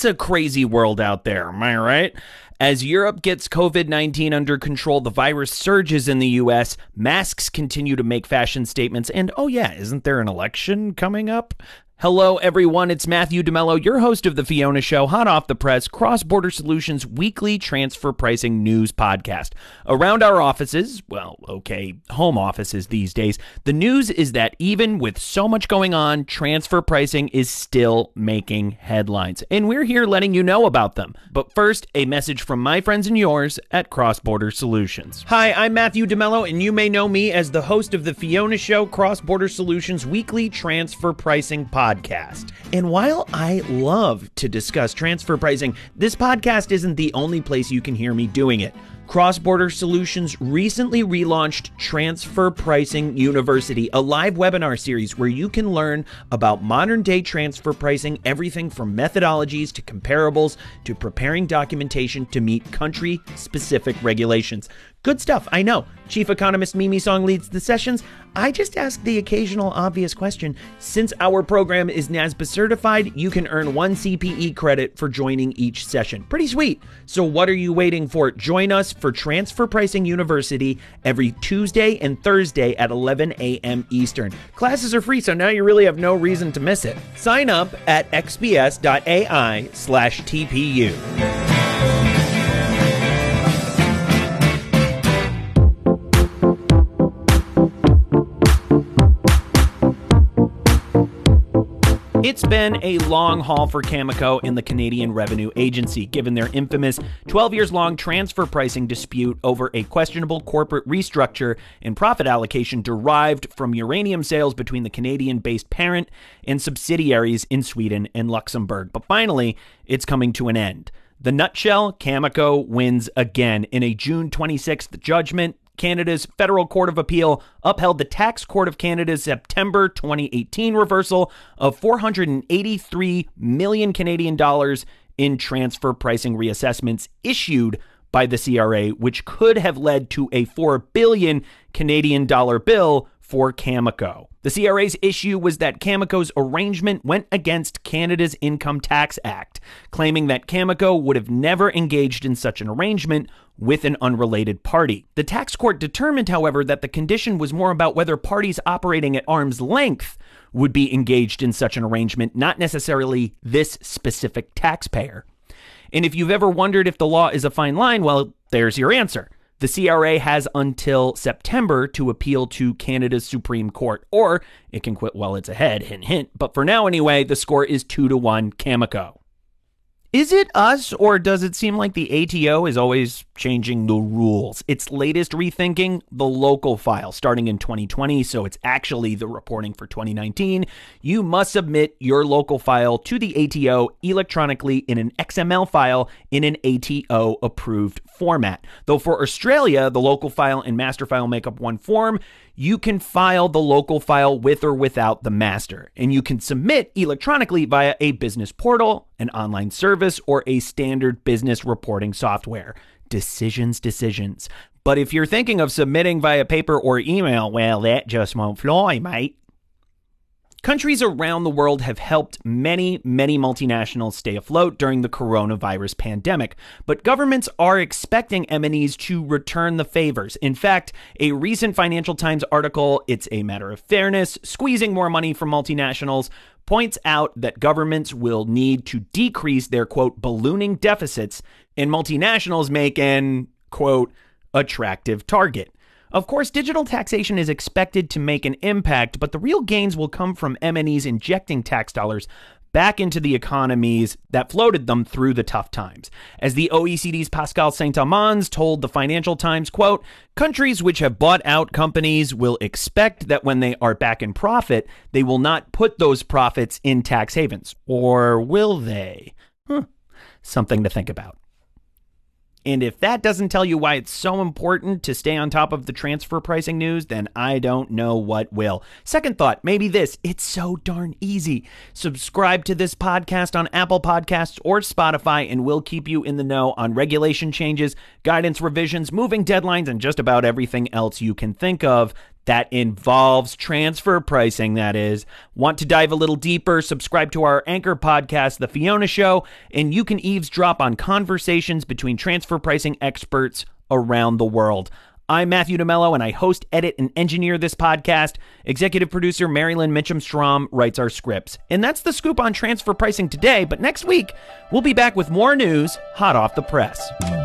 It's a crazy world out there, am I right? As Europe gets COVID 19 under control, the virus surges in the US, masks continue to make fashion statements, and oh, yeah, isn't there an election coming up? Hello, everyone. It's Matthew DeMello, your host of The Fiona Show, hot off the press, Cross Border Solutions weekly transfer pricing news podcast. Around our offices, well, okay, home offices these days, the news is that even with so much going on, transfer pricing is still making headlines. And we're here letting you know about them. But first, a message from my friends and yours at Cross Border Solutions. Hi, I'm Matthew DeMello, and you may know me as the host of The Fiona Show, Cross Border Solutions weekly transfer pricing podcast podcast. And while I love to discuss transfer pricing, this podcast isn't the only place you can hear me doing it. Cross Border Solutions recently relaunched Transfer Pricing University, a live webinar series where you can learn about modern day transfer pricing, everything from methodologies to comparables to preparing documentation to meet country specific regulations. Good stuff, I know. Chief economist Mimi Song leads the sessions. I just ask the occasional obvious question. Since our program is NASBA certified, you can earn one CPE credit for joining each session. Pretty sweet. So, what are you waiting for? Join us for Transfer Pricing University every Tuesday and Thursday at 11 a.m. Eastern. Classes are free, so now you really have no reason to miss it. Sign up at xbs.ai slash TPU. Mm-hmm. It's been a long haul for Cameco and the Canadian Revenue Agency, given their infamous 12 years long transfer pricing dispute over a questionable corporate restructure and profit allocation derived from uranium sales between the Canadian based parent and subsidiaries in Sweden and Luxembourg. But finally, it's coming to an end. The nutshell Cameco wins again in a June 26th judgment Canada's Federal Court of Appeal upheld the Tax Court of Canada's September 2018 reversal of 483 million Canadian dollars in transfer pricing reassessments issued by the CRA, which could have led to a 4 billion Canadian dollar bill for Cameco. The CRA's issue was that Cameco's arrangement went against Canada's Income Tax Act, claiming that Cameco would have never engaged in such an arrangement with an unrelated party. The tax court determined, however, that the condition was more about whether parties operating at arm's length would be engaged in such an arrangement, not necessarily this specific taxpayer. And if you've ever wondered if the law is a fine line, well, there's your answer. The CRA has until September to appeal to Canada's Supreme Court, or it can quit while it's ahead, hint, hint. But for now, anyway, the score is 2 to 1 Cameco. Is it us, or does it seem like the ATO is always changing the rules? Its latest rethinking, the local file, starting in 2020, so it's actually the reporting for 2019. You must submit your local file to the ATO electronically in an XML file in an ATO approved format. Though for Australia, the local file and master file make up one form, you can file the local file with or without the master, and you can submit electronically via a business portal, an online service, or a standard business reporting software. Decisions, decisions. But if you're thinking of submitting via paper or email, well, that just won't fly, mate. Countries around the world have helped many, many multinationals stay afloat during the coronavirus pandemic, but governments are expecting MNEs to return the favors. In fact, a recent Financial Times article, It's a Matter of Fairness, Squeezing More Money from Multinationals, points out that governments will need to decrease their quote ballooning deficits and multinationals make an quote attractive target. Of course, digital taxation is expected to make an impact, but the real gains will come from MNEs injecting tax dollars back into the economies that floated them through the tough times. As the OECD's Pascal Saint-Amans told the Financial Times, quote, countries which have bought out companies will expect that when they are back in profit, they will not put those profits in tax havens. Or will they? Huh. Something to think about. And if that doesn't tell you why it's so important to stay on top of the transfer pricing news, then I don't know what will. Second thought, maybe this. It's so darn easy. Subscribe to this podcast on Apple Podcasts or Spotify, and we'll keep you in the know on regulation changes, guidance revisions, moving deadlines, and just about everything else you can think of that involves transfer pricing, that is. Want to dive a little deeper? Subscribe to our anchor podcast, The Fiona Show, and you can eavesdrop on conversations between transfer pricing experts around the world. I'm Matthew DeMello, and I host, edit, and engineer this podcast. Executive producer Marilyn Mitchum Strom writes our scripts. And that's the scoop on transfer pricing today. But next week, we'll be back with more news hot off the press.